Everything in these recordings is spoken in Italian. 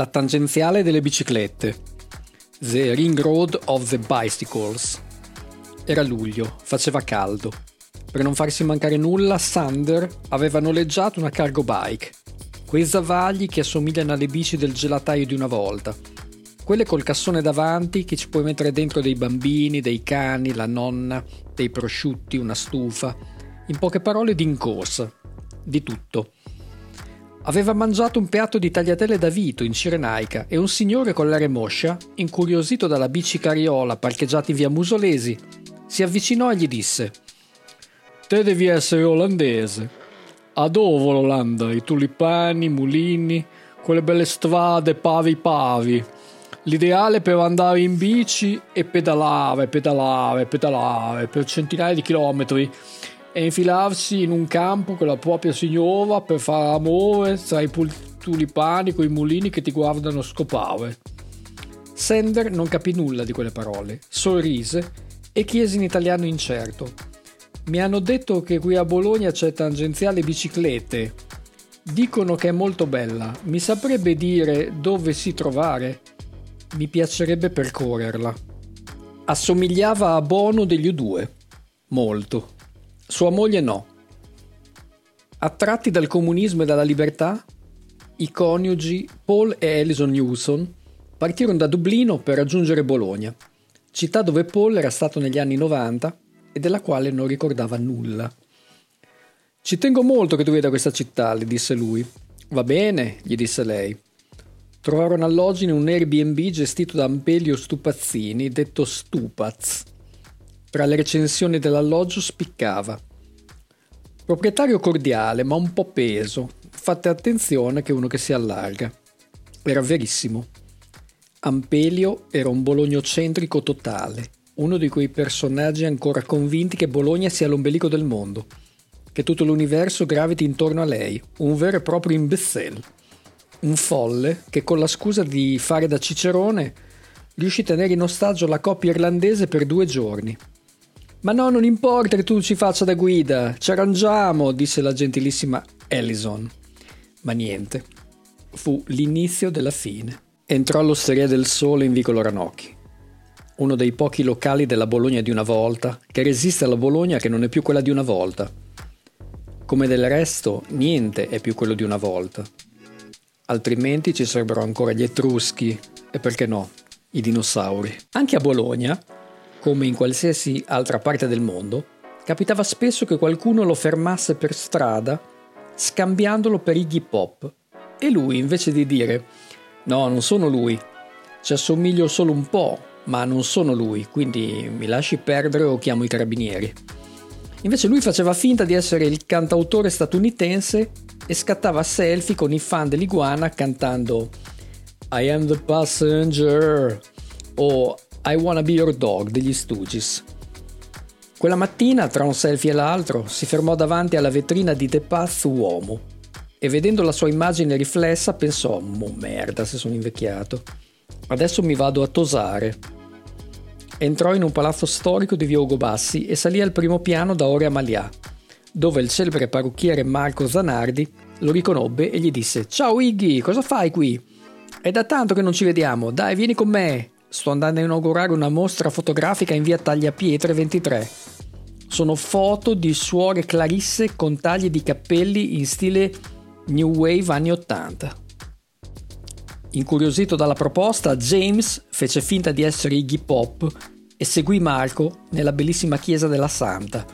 La tangenziale delle biciclette. The Ring Road of the Bicycles. Era luglio, faceva caldo. Per non farsi mancare nulla, Sander aveva noleggiato una cargo bike. Quei zavagli che assomigliano alle bici del gelataio di una volta. Quelle col cassone davanti che ci puoi mettere dentro dei bambini, dei cani, la nonna, dei prosciutti, una stufa. In poche parole, di incorsa. Di tutto. Aveva mangiato un piatto di tagliatelle da vito in Cirenaica e un signore con l'aria moscia, incuriosito dalla bici cariola parcheggiata in via Musolesi, si avvicinò e gli disse: Te devi essere olandese. Adoro l'Olanda, i tulipani, i mulini, quelle belle strade pavi pavi. L'ideale per andare in bici e pedalare, pedalare, pedalare per centinaia di chilometri e infilarsi in un campo con la propria signora per fare amore tra i pul- tulipani i mulini che ti guardano scopare. Sender non capì nulla di quelle parole, sorrise e chiese in italiano incerto. Mi hanno detto che qui a Bologna c'è tangenziale biciclette. Dicono che è molto bella. Mi saprebbe dire dove si trovare? Mi piacerebbe percorrerla. Assomigliava a Bono degli U2. Molto. Sua moglie no. Attratti dal comunismo e dalla libertà, i coniugi Paul e Alison Newson partirono da Dublino per raggiungere Bologna, città dove Paul era stato negli anni 90 e della quale non ricordava nulla. Ci tengo molto che tu veda questa città, le disse lui. Va bene, gli disse lei. Trovarono alloggio in un Airbnb gestito da Ampelio Stupazzini, detto Stupaz. Tra le recensioni dell'alloggio spiccava. Proprietario cordiale, ma un po' peso. Fate attenzione che uno che si allarga. Era verissimo. Ampelio era un bolognocentrico totale, uno di quei personaggi ancora convinti che Bologna sia l'ombelico del mondo, che tutto l'universo graviti intorno a lei, un vero e proprio imbecille. Un folle che con la scusa di fare da cicerone riuscì a tenere in ostaggio la coppia irlandese per due giorni, ma no, non importa che tu ci faccia da guida, ci arrangiamo, disse la gentilissima Ellison. Ma niente, fu l'inizio della fine. Entrò all'Osteria del Sole in vicolo Ranocchi, uno dei pochi locali della Bologna di una volta, che resiste alla Bologna che non è più quella di una volta. Come del resto, niente è più quello di una volta. Altrimenti ci sarebbero ancora gli Etruschi e perché no, i dinosauri. Anche a Bologna, come in qualsiasi altra parte del mondo, capitava spesso che qualcuno lo fermasse per strada scambiandolo per Iggy Pop e lui invece di dire no, non sono lui, ci assomiglio solo un po', ma non sono lui, quindi mi lasci perdere o chiamo i carabinieri. Invece lui faceva finta di essere il cantautore statunitense e scattava selfie con i fan dell'iguana cantando I am the passenger o i Wanna Be Your Dog degli Stooges. Quella mattina, tra un selfie e l'altro, si fermò davanti alla vetrina di The Path Uomo e vedendo la sua immagine riflessa pensò: Mo merda se sono invecchiato. Adesso mi vado a tosare. Entrò in un palazzo storico di Via Ugo Bassi e salì al primo piano da Ore Amalia, dove il celebre parrucchiere Marco Zanardi lo riconobbe e gli disse: Ciao Iggy, cosa fai qui? È da tanto che non ci vediamo, dai, vieni con me. Sto andando a inaugurare una mostra fotografica in via Tagliapietre 23. Sono foto di suore clarisse con tagli di capelli in stile New Wave anni 80. Incuriosito dalla proposta, James fece finta di essere Iggy Pop e seguì Marco nella bellissima chiesa della Santa,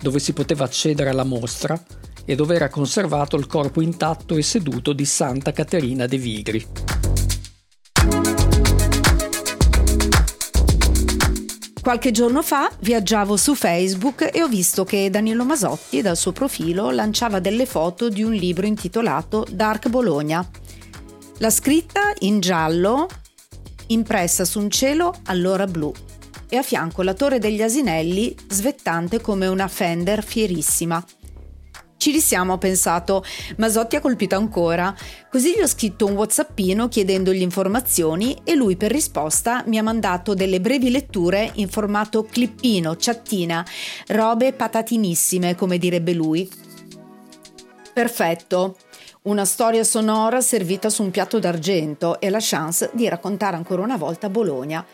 dove si poteva accedere alla mostra e dove era conservato il corpo intatto e seduto di Santa Caterina de Vigri. Qualche giorno fa viaggiavo su Facebook e ho visto che Danilo Masotti dal suo profilo lanciava delle foto di un libro intitolato Dark Bologna. La scritta in giallo impressa su un cielo allora blu e a fianco la torre degli asinelli svettante come una Fender fierissima. Ci risiamo, ho pensato. Masotti ha colpito ancora. Così gli ho scritto un whatsappino chiedendogli informazioni e lui per risposta mi ha mandato delle brevi letture in formato clippino, chattina, robe patatinissime, come direbbe lui. Perfetto. Una storia sonora servita su un piatto d'argento e la chance di raccontare ancora una volta Bologna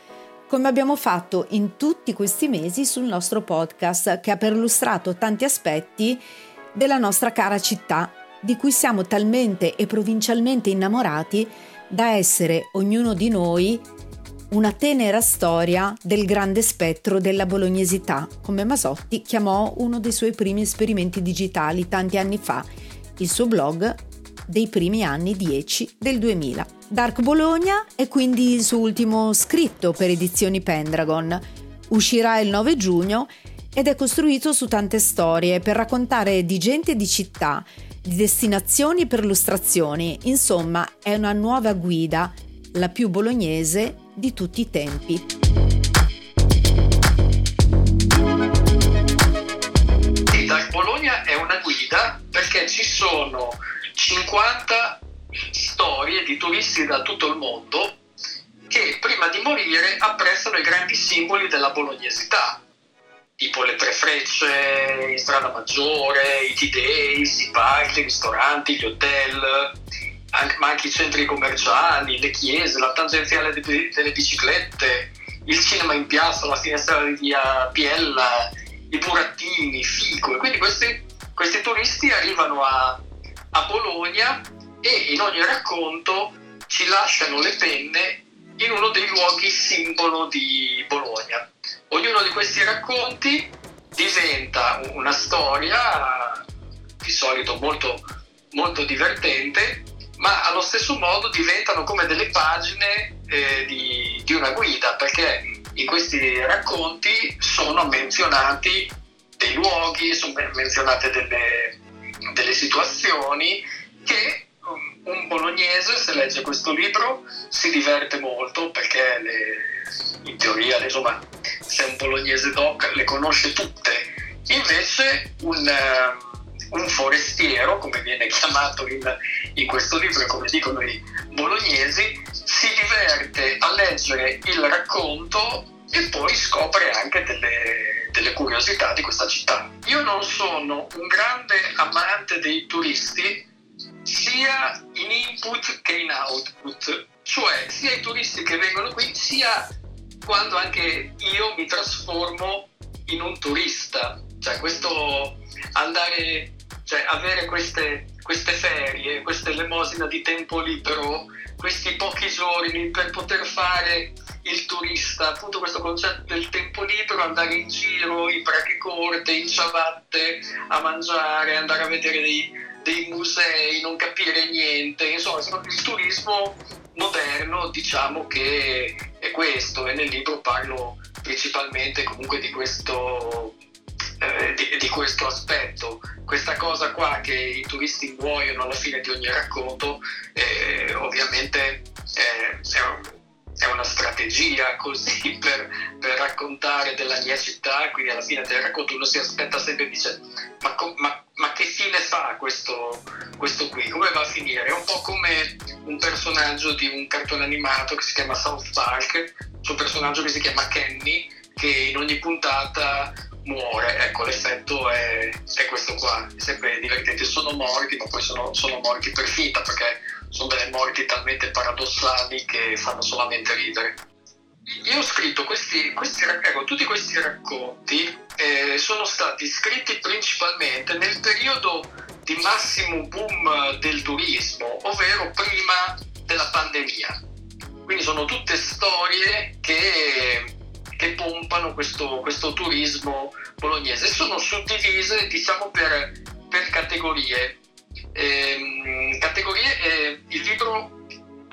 come abbiamo fatto in tutti questi mesi sul nostro podcast che ha perlustrato tanti aspetti della nostra cara città, di cui siamo talmente e provincialmente innamorati da essere ognuno di noi una tenera storia del grande spettro della bolognesità, come Masotti chiamò uno dei suoi primi esperimenti digitali tanti anni fa, il suo blog dei primi anni 10 del 2000. Dark Bologna è quindi il suo ultimo scritto per edizioni Pendragon. Uscirà il 9 giugno ed è costruito su tante storie per raccontare di gente e di città, di destinazioni e perlustrazioni, insomma è una nuova guida, la più bolognese di tutti i tempi. Dark Bologna è una guida perché ci sono 50 storie di turisti da tutto il mondo che prima di morire apprezzano i grandi simboli della bolognesità, tipo le tre frecce in strada maggiore, i T-Days, i parchi, i ristoranti, gli hotel, anche, ma anche i centri commerciali, le chiese, la tangenziale delle biciclette, il cinema in piazza, la finestra di via Biella, i burattini, fico. E quindi questi, questi turisti arrivano a, a Bologna e in ogni racconto ci lasciano le penne in uno dei luoghi simbolo di Bologna. Ognuno di questi racconti diventa una storia di solito molto, molto divertente, ma allo stesso modo diventano come delle pagine eh, di, di una guida, perché in questi racconti sono menzionati dei luoghi, sono menzionate delle, delle situazioni che un bolognese se legge questo libro si diverte molto perché le, in teoria insomma, se è un bolognese doc le conosce tutte invece un, uh, un forestiero come viene chiamato in, in questo libro come dicono i bolognesi si diverte a leggere il racconto e poi scopre anche delle, delle, curiosità di questa città. Io non sono un grande amante dei turisti, sia in input che in output, cioè sia i turisti che vengono qui, sia quando anche io mi trasformo in un turista, cioè questo andare, cioè avere queste, queste ferie, questa elemosina di tempo libero, questi pochi giorni per poter fare il turista, appunto questo concetto del tempo libero, andare in giro in braghe corte, in ciabatte, a mangiare, andare a vedere dei, dei musei, non capire niente, insomma il turismo moderno diciamo che questo e nel libro parlo principalmente comunque di questo, eh, di, di questo aspetto, questa cosa qua che i turisti muoiono alla fine di ogni racconto eh, ovviamente eh, è, è una strategia così per, per, raccontare della mia città, quindi alla fine del racconto uno si aspetta sempre e dice ma, ma, ma che fine fa questo, questo, qui? Come va a finire? È un po' come un personaggio di un cartone animato che si chiama South Park, c'è un personaggio che si chiama Kenny che in ogni puntata muore, ecco l'effetto è, è questo qua, è sempre divertente, sono morti ma poi sono, sono morti per finta perché sono delle morti talmente paradossali che fanno solamente ridere. Io ho scritto questi, questi ecco, tutti questi racconti eh, sono stati scritti principalmente nel periodo di massimo boom del turismo, ovvero prima della pandemia. Quindi sono tutte storie che, che pompano questo, questo, turismo bolognese. Sono suddivise diciamo per, per categorie ehm, categorie eh, il libro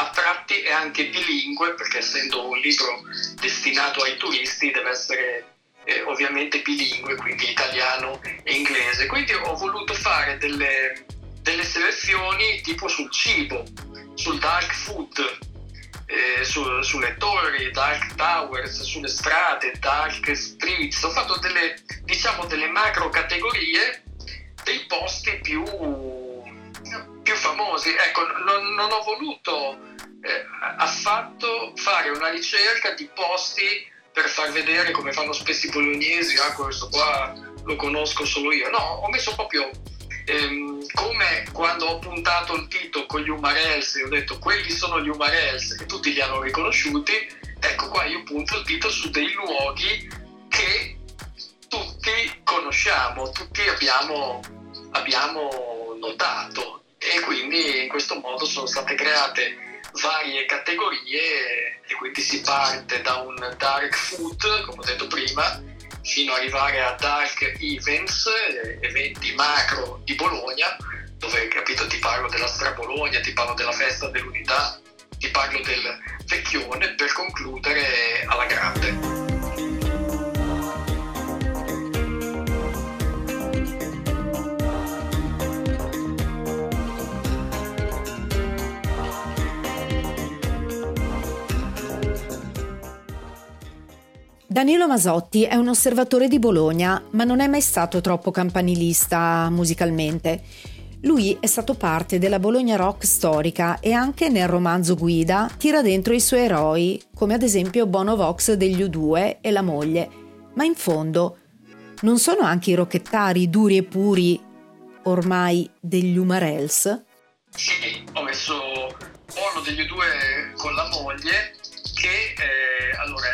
a tratti è anche bilingue perché essendo un libro destinato ai turisti deve essere eh, ovviamente bilingue, quindi italiano e inglese. Quindi ho voluto fare delle, delle selezioni tipo sul cibo, sul dark food, eh, su, sulle torri, dark towers, sulle strade, dark streets. Ho fatto delle, diciamo, delle macro categorie dei posti più, famosi. Ecco, non, non ho voluto eh, affatto fare una ricerca di posti per far vedere come fanno spesso i bolognesi, ah questo qua lo conosco solo io. No, ho messo proprio ehm, come quando ho puntato il dito con gli Umarels e ho detto quelli sono gli Umarels e tutti li hanno riconosciuti, ecco qua io punto il dito su dei luoghi che tutti conosciamo, tutti abbiamo, abbiamo notato e quindi in questo modo sono state create varie categorie e quindi si parte da un dark food, come ho detto prima, fino ad arrivare a Dark Events, eventi macro di Bologna, dove capito ti parlo della Stra Bologna, ti parlo della festa dell'unità, ti parlo del vecchione per concludere alla grande. Danilo Masotti è un osservatore di Bologna, ma non è mai stato troppo campanilista musicalmente. Lui è stato parte della Bologna rock storica e anche nel romanzo Guida tira dentro i suoi eroi, come ad esempio Bono Vox degli U2 e la moglie. Ma in fondo, non sono anche i rocchettari duri e puri ormai degli Umarels? Sì, ho messo Bono degli U2 con la moglie che eh, allora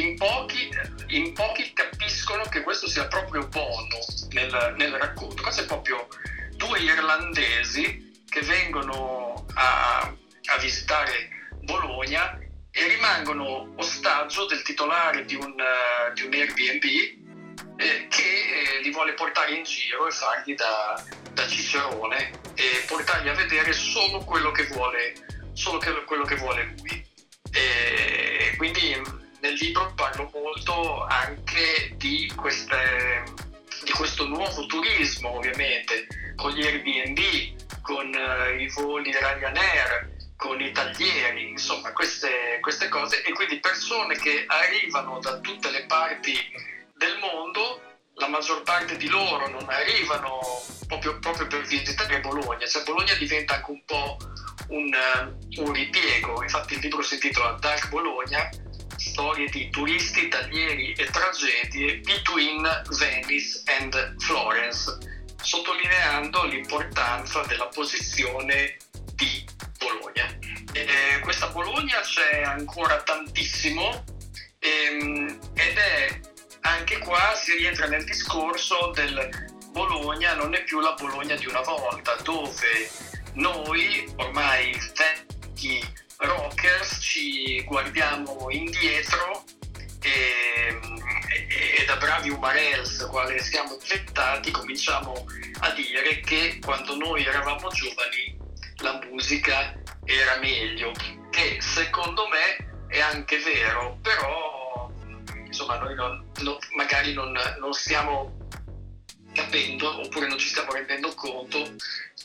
in pochi, in pochi, capiscono che questo sia proprio Bono nel, nel racconto. Questo è proprio due irlandesi che vengono a, a visitare Bologna e rimangono ostaggio del titolare di un, uh, di un Airbnb eh, che eh, li vuole portare in giro e fargli da, da, cicerone e portargli a vedere solo quello che vuole, solo quello che vuole lui. E quindi nel libro parlo molto anche di, queste, di questo nuovo turismo ovviamente, con gli Airbnb, con uh, i voli Ryanair, con i taglieri, insomma queste, queste cose. E quindi persone che arrivano da tutte le parti del mondo la maggior parte di loro non arrivano proprio, proprio, per visitare Bologna, cioè Bologna diventa anche un po' un, un ripiego, infatti il libro si intitola Dark Bologna storie di turisti, taglieri e tragedie between Venice and Florence, sottolineando l'importanza della posizione di Bologna. E questa Bologna c'è ancora tantissimo ehm, ed è anche qua si rientra nel discorso del Bologna non è più la Bologna di una volta, dove noi ormai vecchi rockers ci guardiamo indietro e, e, e da bravi umarels quale siamo diventati cominciamo a dire che quando noi eravamo giovani la musica era meglio che secondo me è anche vero però insomma noi non, non, magari non, non stiamo capendo oppure non ci stiamo rendendo conto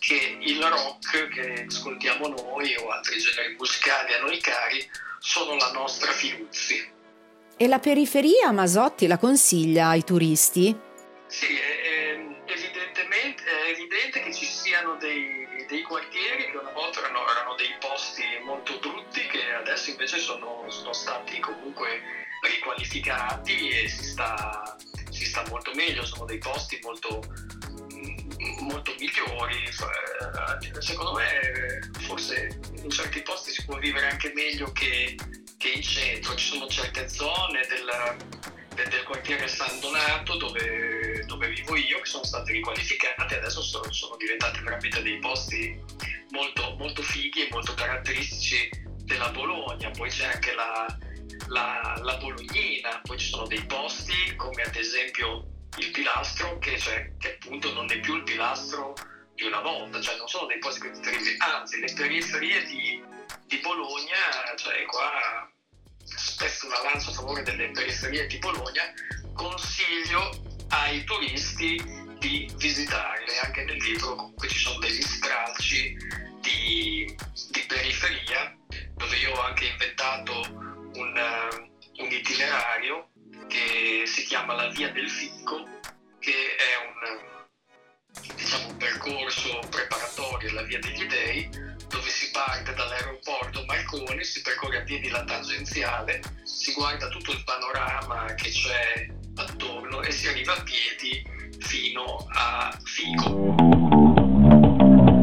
che il rock che ascoltiamo noi o altri generi musicali a noi cari sono la nostra Fiuzzi. E la periferia Masotti la consiglia ai turisti? Sì, è, evidentemente è evidente che ci siano dei, dei quartieri che una volta erano, erano, dei posti molto brutti che adesso invece sono, sono stati comunque riqualificati e si sta, si sta molto meglio, sono dei posti molto molto migliori. Eh, secondo me, forse in certi posti si può vivere anche meglio che, che in centro. Ci sono certe zone del, del, quartiere San Donato dove, dove, vivo io che sono state riqualificate e adesso sono, sono diventate veramente dei posti molto, molto fighi e molto caratteristici della Bologna. Poi c'è anche la, la, la Bolognina, poi ci sono dei posti come ad esempio il pilastro che, cioè, che, appunto non è più il pilastro di una volta, cioè non sono dei posti periferie, anzi le periferie di, di Bologna, cioè qua spesso una lancia a favore delle periferie di Bologna, consiglio ai turisti di visitarle, anche nel libro comunque ci sono degli stralci di di, periferia, dove io ho anche inventato un, uh, un itinerario che si chiama la Via del Fico, che è un, diciamo, un percorso preparatorio alla Via degli Dei, dove si parte dall'aeroporto Marconi, si percorre a piedi la tangenziale, si guarda tutto il panorama che c'è attorno e si arriva a piedi fino a Fico.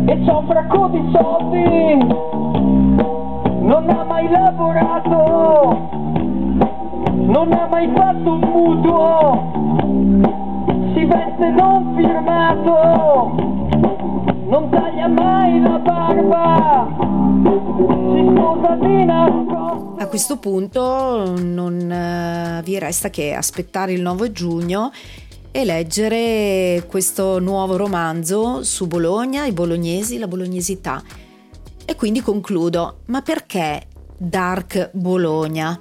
E un fracco di soldi, non ha mai lavorato, non ha mai fatto un mutuo, si veste non firmato, non taglia mai la barba, si sposa di nascosto. A questo punto non eh, vi resta che aspettare il 9 giugno e leggere questo nuovo romanzo su Bologna, i bolognesi, la bolognesità. E quindi concludo, ma perché Dark Bologna?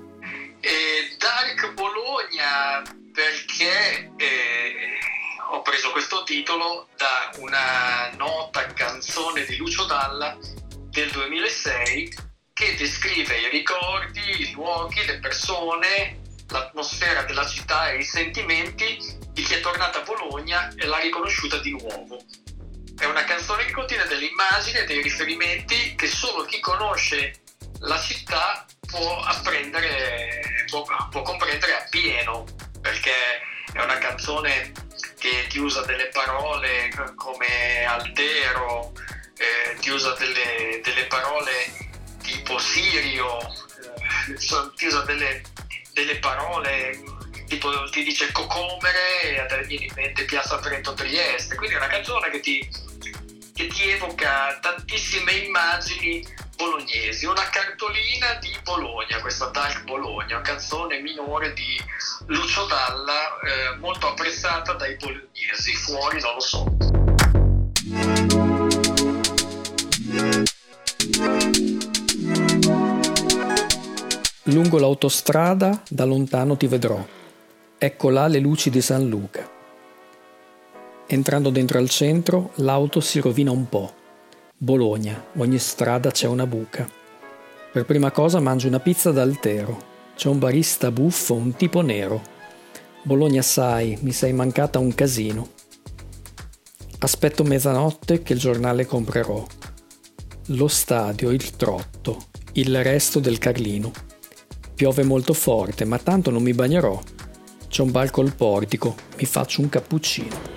Perché eh, ho preso questo titolo da una nota canzone di Lucio Dalla del 2006 che descrive i ricordi, i luoghi, le persone, l'atmosfera della città e i sentimenti di chi è tornato a Bologna e l'ha riconosciuta di nuovo. È una canzone che contiene delle immagini e dei riferimenti che solo chi conosce la città può apprendere, può, può comprendere appieno, perché è una canzone che ti usa delle parole come altero, eh, ti usa delle, delle parole tipo Sirio, eh, ti usa delle, delle parole tipo ti dice cocomere e a te viene in mente Piazza Trento Trieste, quindi è una canzone che ti, che ti evoca tantissime immagini bolognesi, una cartolina di Bologna, questa Dark Bologna, canzone minore di Lucio Dalla, eh, molto apprezzata dai bolognesi, fuori non lo so. Lungo l'autostrada da lontano ti vedrò. Ecco là le luci di San Luca. Entrando dentro al centro, l'auto si rovina un po'. Bologna, ogni strada c'è una buca. Per prima cosa mangio una pizza d'altero. C'è un barista buffo, un tipo nero. Bologna sai, mi sei mancata un casino. Aspetto mezzanotte che il giornale comprerò. Lo stadio, il trotto, il resto del Carlino. Piove molto forte, ma tanto non mi bagnerò. C'è un bar col portico, mi faccio un cappuccino.